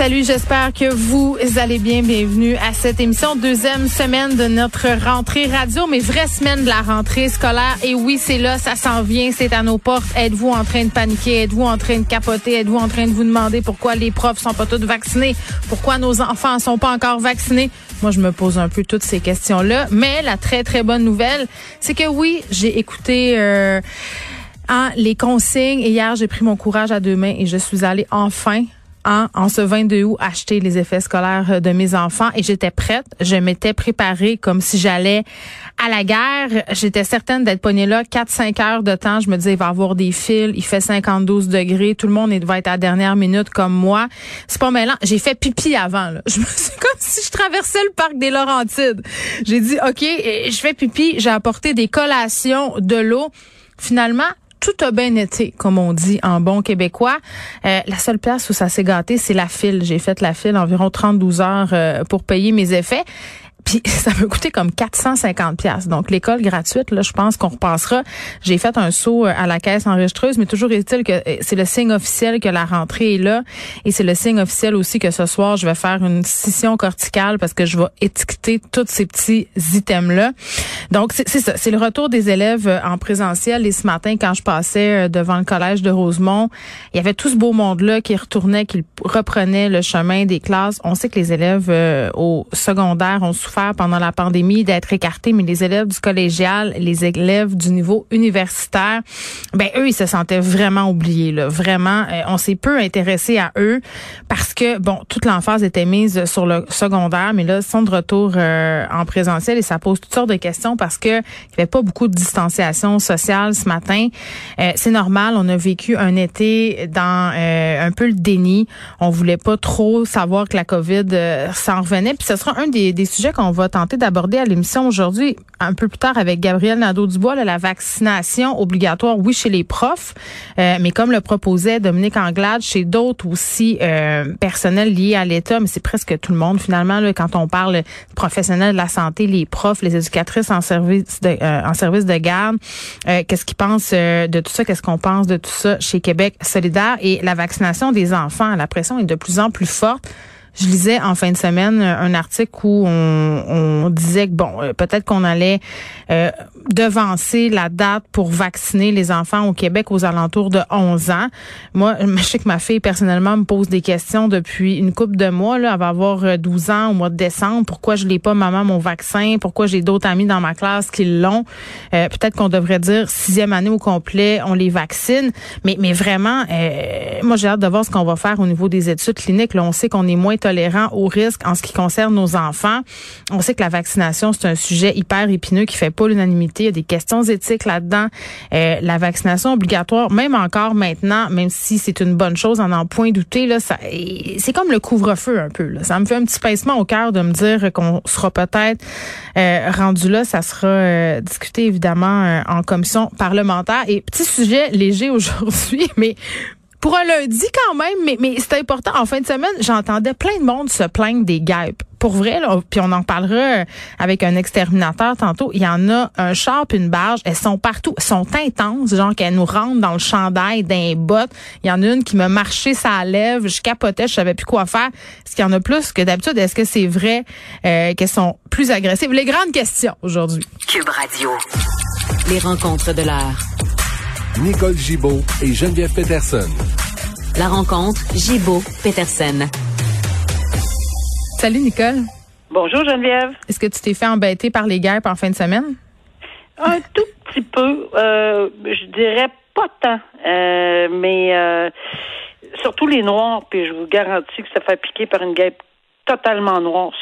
Salut, j'espère que vous allez bien. Bienvenue à cette émission, deuxième semaine de notre rentrée radio, mais vraie semaine de la rentrée scolaire. Et oui, c'est là, ça s'en vient, c'est à nos portes. Êtes-vous en train de paniquer? Êtes-vous en train de capoter? Êtes-vous en train de vous demander pourquoi les profs sont pas tous vaccinés? Pourquoi nos enfants sont pas encore vaccinés? Moi, je me pose un peu toutes ces questions-là. Mais la très, très bonne nouvelle, c'est que oui, j'ai écouté... Euh, hein, les consignes et hier j'ai pris mon courage à deux mains et je suis allée enfin en, ce 22 août acheter les effets scolaires de mes enfants et j'étais prête. Je m'étais préparée comme si j'allais à la guerre. J'étais certaine d'être pognée là 4-5 heures de temps. Je me disais, il va avoir des fils, il fait 52 degrés, tout le monde va être à la dernière minute comme moi. C'est pas mêlant. J'ai fait pipi avant. Là. Je me suis comme si je traversais le parc des Laurentides. J'ai dit, OK, je fais pipi. J'ai apporté des collations, de l'eau. Finalement, tout a bien été, comme on dit en bon québécois. Euh, la seule place où ça s'est gâté, c'est la file. J'ai fait la file environ 32 heures euh, pour payer mes effets. Puis ça m'a coûté comme 450 pièces. Donc l'école gratuite là, je pense qu'on repassera. J'ai fait un saut euh, à la caisse enregistreuse, mais toujours est-il que euh, c'est le signe officiel que la rentrée est là et c'est le signe officiel aussi que ce soir je vais faire une scission corticale parce que je vais étiqueter tous ces petits items là. Donc c'est ça, c'est le retour des élèves euh, en présentiel et ce matin quand je passais devant le collège de Rosemont, il y avait tout ce beau monde là qui retournait, qui reprenait le chemin des classes. On sait que les élèves au secondaire ont souffert pendant la pandémie d'être écartés, mais les élèves du collégial, les élèves du niveau universitaire, ben eux, ils se sentaient vraiment oubliés. Là. Vraiment, euh, on s'est peu intéressé à eux parce que, bon, toute l'emphase était mise sur le secondaire, mais là, ils sont de retour euh, en présentiel et ça pose toutes sortes de questions parce que il n'y avait pas beaucoup de distanciation sociale ce matin. Euh, c'est normal, on a vécu un été dans un peu le déni. On voulait pas trop savoir que la COVID s'en revenait. Puis ce sera un des, des sujets qu'on va tenter d'aborder à l'émission aujourd'hui, un peu plus tard avec Gabriel Nadeau-Dubois, la vaccination obligatoire, oui, chez les profs, euh, mais comme le proposait Dominique Anglade, chez d'autres aussi euh, personnels liés à l'État, mais c'est presque tout le monde finalement, là, quand on parle professionnels de la santé, les profs, les éducatrices en service de, euh, en service de garde, qu'est-ce qu'ils pensent de tout ça, qu'est-ce qu'on pense de tout ça chez Québec solidaire? Et la vaccination des enfants, la pression est de plus en plus forte. Je lisais en fin de semaine un article où on, on disait que bon, euh, peut-être qu'on allait euh, devancer la date pour vacciner les enfants au Québec aux alentours de 11 ans. Moi, je sais que ma fille personnellement me pose des questions depuis une couple de mois. Là, elle va avoir 12 euh, ans au mois de décembre. Pourquoi je l'ai pas, maman, mon vaccin? Pourquoi j'ai d'autres amis dans ma classe qui l'ont? Peut-être qu'on devrait dire sixième année au complet, on les vaccine. Mais mais vraiment, moi j'ai hâte de voir ce qu'on va faire au niveau des études cliniques. Là, on sait qu'on est moins au risque en ce qui concerne nos enfants. On sait que la vaccination, c'est un sujet hyper épineux qui fait pas l'unanimité. Il y a des questions éthiques là-dedans. Euh, la vaccination obligatoire, même encore maintenant, même si c'est une bonne chose, en en point douter, là, ça, c'est comme le couvre-feu un peu. Là. Ça me fait un petit pincement au cœur de me dire qu'on sera peut-être euh, rendu là. Ça sera euh, discuté évidemment en commission parlementaire. Et petit sujet léger aujourd'hui, mais pour un lundi quand même, mais, mais c'est important. En fin de semaine, j'entendais plein de monde se plaindre des guêpes. Pour vrai, là, puis on en parlera avec un exterminateur tantôt. Il y en a un char une barge. Elles sont partout. Elles sont intenses, genre qu'elles nous rentrent dans le chandail, d'un bottes. Il y en a une qui m'a marché sa lèvre. Je capotais, je savais plus quoi faire. Est-ce qu'il y en a plus que d'habitude? Est-ce que c'est vrai euh, qu'elles sont plus agressives? Les grandes questions aujourd'hui. Cube Radio. Les rencontres de l'heure. Nicole Gibaud et Geneviève Peterson. La rencontre Gibaud-Peterson. Salut Nicole. Bonjour Geneviève. Est-ce que tu t'es fait embêter par les guêpes en fin de semaine? Un tout petit peu. Euh, je dirais pas tant. Euh, mais euh, surtout les noirs, puis je vous garantis que ça fait piquer par une guêpe totalement noire.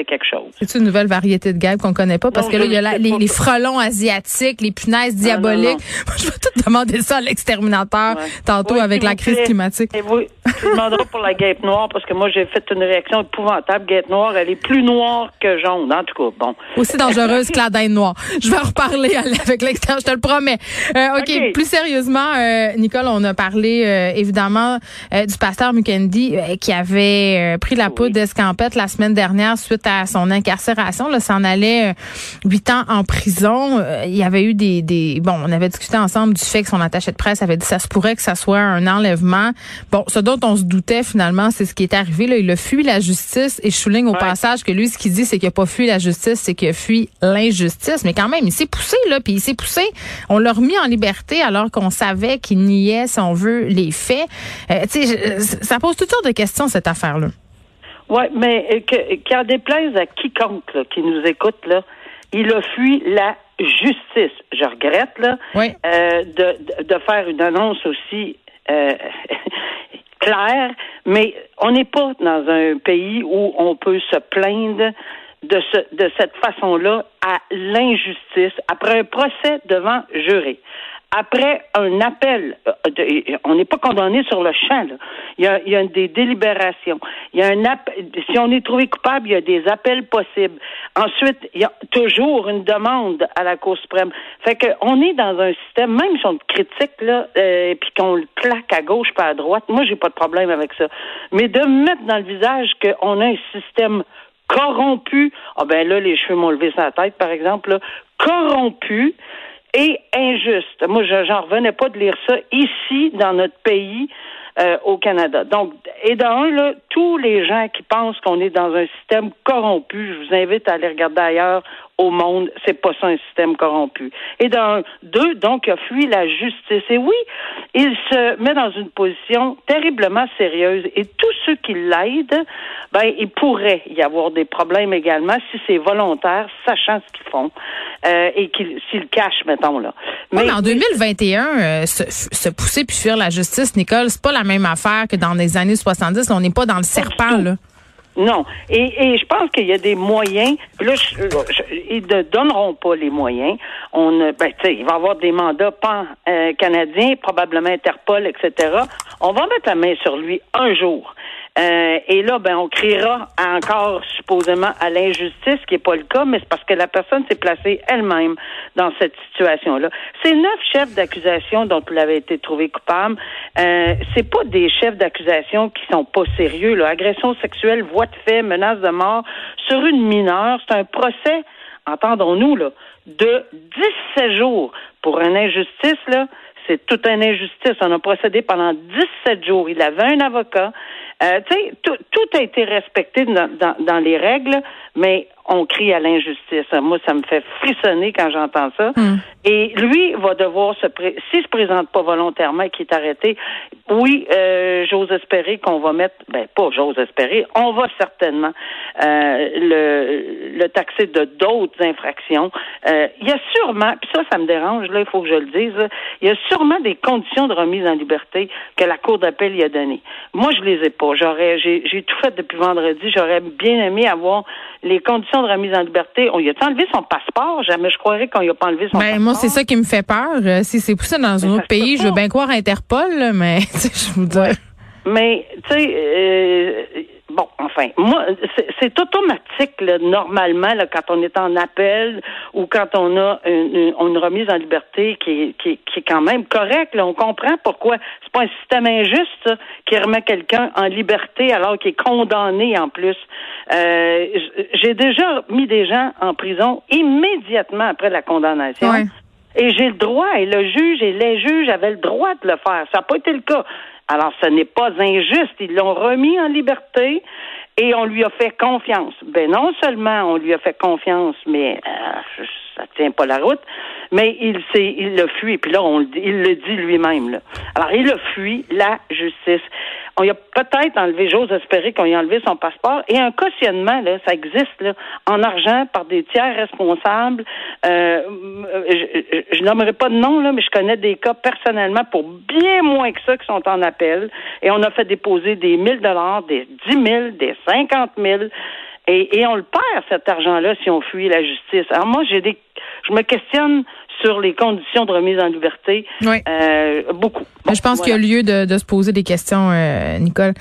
C'est quelque chose. C'est une nouvelle variété de guêpes qu'on connaît pas parce Non, que là, je il y a la- les, les frelons asiatiques, les punaises diaboliques. non. Moi, je vais tout demander ça à l'exterminateur Ouais. tantôt Oui, avec la vous crise plaît. climatique. Et oui, tu demanderas pour la guêpe noire parce que moi j'ai fait une réaction épouvantable. Guêpe noire, elle est plus noire que jaune. En tout cas, bon. Aussi dangereuse que la dinde noire. Je vais en reparler avec l'extérieur, je te le promets. Euh, OK, OK. plus sérieusement, euh, Nicole, on a parlé euh, évidemment euh, du pasteur Mukendi euh, qui avait euh, pris la poudre d'escampette la semaine dernière suite à son incarcération. Là, s'en allait euh, huit ans en prison. Euh, il y avait eu des, des... Bon, on avait discuté ensemble du fait que son attaché de presse avait dit ça se pourrait que ça soit un enlèvement. Bon, ce dont on se doutait finalement, c'est ce qui est arrivé. Là. Il a fui la justice et je souligne au Ouais. passage que lui, ce qu'il dit, c'est qu'il n'a pas fui la justice, c'est qu'il a fui l'injustice. Mais quand même, il s'est poussé, là, puis il s'est poussé. On l'a remis en liberté alors qu'on savait qu'il niait, si on veut, les faits. Euh, tu sais, je- ça pose toutes sortes de questions, cette affaire-là. Oui, mais euh, que- qu'en déplaise à quiconque là, qui nous écoute, là, il a fui la justice. Je regrette là, Oui. euh, de, de, de faire une annonce aussi euh, claire, mais on n'est pas dans un pays où on peut se plaindre de, ce, de cette façon-là à l'injustice après un procès devant juré. Après un appel, euh, on n'est pas condamné sur le champ. Là. Il, y a, des délibérations. Il y a un si on est trouvé coupable, il y a des appels possibles. Ensuite, il y a toujours une demande à la Cour suprême. Fait que on est dans un système, même si on critique là, euh, puis qu'on le claque à gauche pas à droite, moi j'ai pas de problème avec ça. Mais de mettre dans le visage qu'on a un système corrompu, ah ben là les cheveux m'ont levé la tête par exemple, là, corrompu et injuste. Moi, je j'en revenais pas de lire ça ici, dans notre pays, euh, au Canada. Donc, et d'un, là, tous les gens qui pensent qu'on est dans un système corrompu, je vous invite à aller regarder ailleurs au monde, c'est pas ça un système corrompu. Et d'un, deux, donc, il a fui la justice. Et oui, il se met dans une position terriblement sérieuse. Et tous ceux qui l'aident, ben, il pourrait y avoir des problèmes également si c'est volontaire, sachant ce qu'ils font, euh, et qu'ils, s'ils cachent, mettons, là. Oui, mais en 2021, euh, se, se pousser puis fuir la justice, Nicole, c'est pas la même affaire que dans les années 70. Là, on n'est pas dans le serpent, là. Non. Et, et je pense qu'il y a des moyens. Là, ils ne donneront pas les moyens. On, ben, il va y avoir des mandats pan euh, probablement Interpol, etc. On va mettre la main sur lui un jour. Euh, et là, ben, on criera encore supposément à l'injustice, ce qui n'est pas le cas, mais c'est parce que la personne s'est placée elle-même dans cette situation-là. Ces neuf chefs d'accusation dont il avait été trouvé coupable, euh, c'est pas des chefs d'accusation qui sont pas sérieux. Là. Agression sexuelle, voie de fait, menace de mort sur une mineure, c'est un procès, entendons-nous, là, de 17 jours pour une injustice, là. C'est toute une injustice. On a procédé pendant 17 jours. Il avait un avocat. Euh, tu sais, tout, tout a été respecté dans, dans, dans les règles, mais on crie à l'injustice. Moi, ça me fait frissonner quand j'entends ça. Et lui va devoir se pré s'il se présente pas volontairement et qu'il est arrêté, oui, euh, j'ose espérer qu'on va mettre, ben pas j'ose espérer, on va certainement euh, le, le taxer de d'autres infractions. Euh, il y a sûrement, puis ça, ça me dérange, là, il faut que je le dise, là, il y a sûrement des conditions de remise en liberté que la Cour d'appel y a données. Moi, je les ai pas. J'aurais, j'ai, j'ai tout fait depuis vendredi. J'aurais bien aimé avoir les conditions de remise en liberté. On lui a enlevé son passeport? Jamais je croirais qu'on lui a pas enlevé son Ben, passeport. moi, c'est ça qui me fait peur. Euh, si c'est poussé dans un Mais autre pays, je veux bien croire Interpol, là, mais je vous dis. Mais, tu sais, euh, bon, enfin, moi, c'est- automatique, là, normalement, là, quand on est en appel ou quand on a une, une- remise en liberté qui est, qui, est- qui est quand même correcte. On comprend pourquoi. C'est pas un système injuste ça, qui remet quelqu'un en liberté alors qu'il est condamné en plus. Euh, J'ai déjà mis des gens en prison immédiatement après la condamnation. Ouais. Et j'ai le droit, et le juge et les juges avaient le droit de le faire. Ça n'a pas été le cas. Alors, ce n'est pas injuste. Ils l'ont remis en liberté et on lui a fait confiance. Ben non seulement on lui a fait confiance, mais euh, ça tient pas la route, mais il s'est, il l'a fui. Puis là, on le il le dit lui-même. Là. Alors, il a fui la justice. On y a peut-être enlevé, j'ose espérer qu'on y a enlevé son passeport et un cautionnement, là, ça existe là, en argent par des tiers responsables. Euh, je, je, nommerai pas de nom là, mais je connais des cas personnellement pour bien moins que ça qui sont en appel et on a fait déposer des 1000 dollars, des 10 000, des 50 000. Et, et on le perd, cet argent-là, si on fuit la justice. Alors moi, j'ai des je me questionne sur les conditions de remise en liberté. Oui. Euh, beaucoup. Bon, je pense voilà. qu'il y a lieu de, de, se poser des questions, euh, Nicole.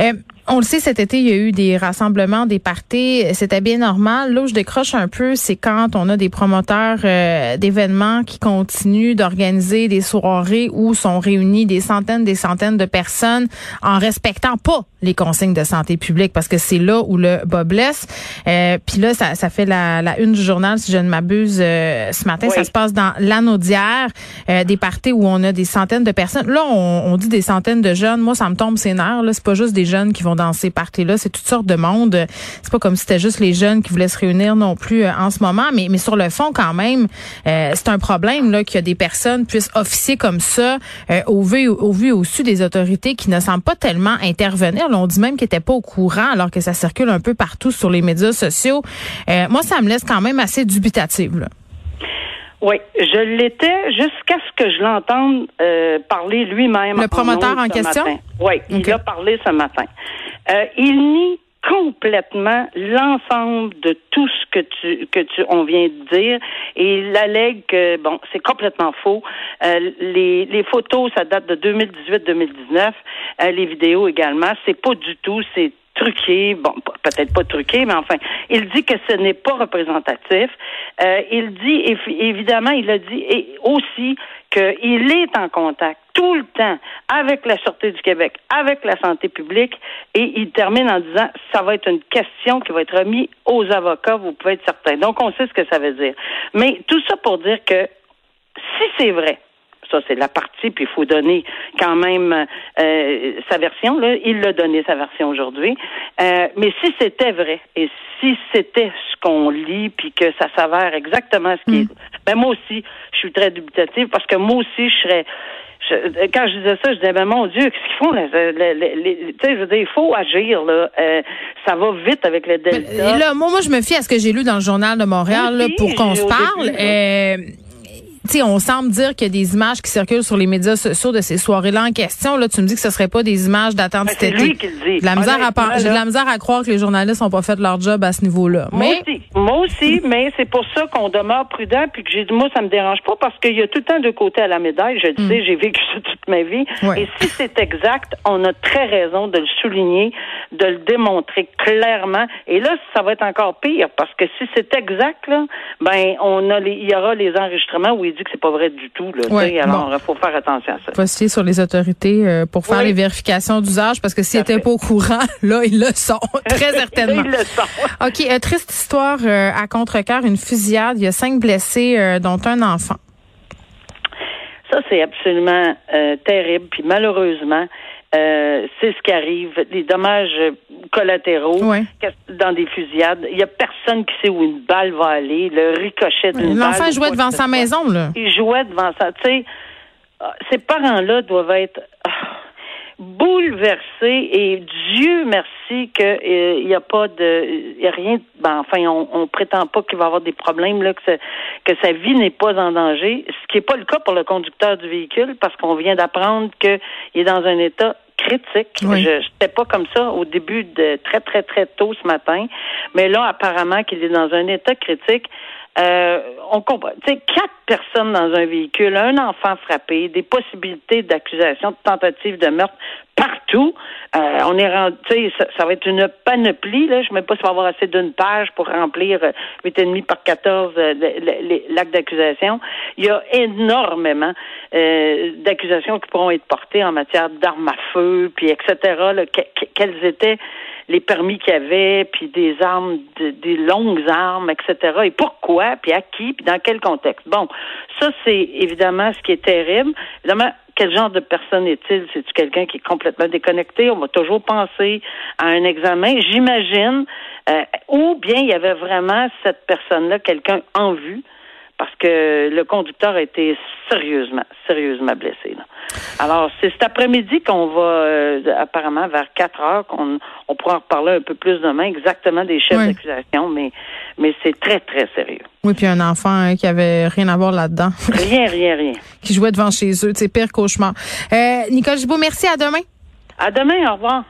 Euh, on le sait, cet été, il y a eu des rassemblements, des parties. C'était bien normal. Là où je décroche un peu, c'est quand on a des promoteurs euh, d'événements qui continuent d'organiser des soirées où sont réunis des centaines, des centaines de personnes en respectant pas les consignes de santé publique parce que c'est là où le bas blesse. Euh, Puis là, ça, ça fait la, la, une du journal, si je ne m'abuse, euh, ce matin. Oui. Ça se passe dans l'Anaudière, euh, des parties où on a des centaines de personnes. Là, on, on dit des centaines de jeunes. Moi, ça me tombe ses nerfs. Là, c'est pas juste des jeunes qui vont dans ces parties-là, c'est toutes sortes de monde. C'est pas comme si c'était juste les jeunes qui voulaient se réunir non plus euh, en ce moment, mais, mais sur le fond, quand même, euh, c'est un problème là qu'il y a des personnes puissent officier comme ça euh, au vu au vu au su des autorités qui ne semblent pas tellement intervenir. Là, on dit même qu'ils n'étaient pas au courant alors que ça circule un peu partout sur les médias sociaux. Euh, moi, ça me laisse quand même assez dubitative. Là. Oui, je l'étais jusqu'à ce que je l'entende euh, parler lui-même. Le promoteur en, en question? Oui, Okay. il a parlé ce matin. Euh, il nie complètement l'ensemble de tout ce que tu que tu on vient de dire. Et il allègue que bon c'est complètement faux. Euh, les les photos ça date de 2018-2019 euh, les vidéos également. C'est pas du tout c'est truqué, bon, peut-être pas truqué, mais enfin, il dit que ce n'est pas représentatif. Euh, il dit, évi- évidemment, il a dit et aussi qu'il est en contact tout le temps avec la Sûreté du Québec, avec la santé publique, et il termine en disant, ça va être une question qui va être remise aux avocats, vous pouvez être certain. Donc, on sait ce que ça veut dire. Mais tout ça pour dire que si c'est vrai, ça c'est la partie, puis il faut donner quand même euh, sa version. Là, il l'a donné sa version aujourd'hui. Euh, mais si c'était vrai et si c'était ce qu'on lit, puis que ça s'avère exactement ce qui est, ben moi aussi, je suis très dubitative parce que moi aussi, je serais je- quand je disais ça, je disais, ben mon Dieu, qu'est-ce qu'ils font? tu sais, je veux dire, il faut agir, là. Euh, ça va vite avec le Delta. Et là, moi, moi, je me fie à ce que j'ai lu dans le journal de Montréal là, pour qu'on se parle. Tu sais, on semble dire qu'il y a des images qui circulent sur les médias sociaux de ces soirées-là en question. Là, tu me dis que ce serait pas des images d'attente Ben, cet c'est été. lui qui le dit. J'ai de la misère à J'ai de la misère à croire que les journalistes n'ont pas fait leur job à ce niveau-là. Moi aussi, moi aussi, mais c'est pour ça qu'on demeure prudent, puis que j'ai dit, moi, ça me dérange pas, parce qu'il y a tout le temps deux côtés à la médaille. Je le sais, j'ai vécu ça toute ma vie. Ouais. Et si c'est exact, on a très raison de le souligner, de le démontrer clairement. Et là, ça va être encore pire, parce que si c'est exact, là, ben, on a les, il y aura les enregistrements où il dit que c'est pas vrai du tout, là. Ouais, alors, bon. il faut faire attention à ça. faut se fier sur les autorités euh, pour faire Oui. les vérifications d'usage parce que s'ils n'étaient pas au courant, là, ils le sont, très certainement. Ils le sont. OK, euh, triste histoire euh, à contre-cœur, une fusillade. Il y a cinq blessés, dont un enfant. Ça, c'est absolument terrible. Puis malheureusement, euh, c'est ce qui arrive. Les dommages euh, collatéraux Ouais. dans des fusillades. Il y a personne qui sait où une balle va aller. Le ricochet d'une balle. L'enfant ou jouait devant que sa maison, là. Il jouait devant ça. Tu sais, ah, ces parents-là doivent être ah, bouleversés et Dieu merci qu'il n'y a pas de, il y a rien. Ben, enfin, on, on prétend pas qu'il va avoir des problèmes là, que, ça- que sa vie n'est pas en danger. Ce qui n'est pas le cas pour le conducteur du véhicule parce qu'on vient d'apprendre qu'il est dans un état critique. Oui. Je n'étais pas comme ça au début de très très très tôt ce matin, mais là apparemment qu'il est dans un état critique. Euh, on comprend. Tu sais, quatre personnes dans un véhicule, un enfant frappé, des possibilités d'accusation, de tentative de meurtre partout. Euh, on est rendu, ça, ça va être une panoplie, là. Je ne sais pas si on va avoir assez d'une page pour remplir euh, huit et demi par 14 euh, l'acte d'accusation. Il y a énormément euh, d'accusations qui pourront être portées en matière d'armes à feu, puis etc. là, que- que- quels étaient les permis qu'il y avait, puis des armes, de- des longues armes, etc. Et pourquoi, puis à qui, puis dans quel contexte? Bon, ça, c'est évidemment ce qui est terrible. Évidemment, quel genre de personne est-il? C'est-tu quelqu'un qui est complètement déconnecté? On va toujours penser à un examen, j'imagine. Euh, ou bien il y avait vraiment cette personne-là, quelqu'un en vue, parce que le conducteur a été sérieusement, sérieusement blessé. là. Alors, c'est cet après-midi qu'on va, euh, apparemment, vers 4 heures, qu'on on pourra en reparler un peu plus demain, exactement des chefs Oui. d'accusation, mais, mais c'est très, très sérieux. Oui, puis un enfant hein, qui avait rien à voir là-dedans, Rien, rien, rien. qui jouait devant chez eux. C'est pire cauchemar. Euh, Nicole Gibault, merci. À demain. À demain, au revoir.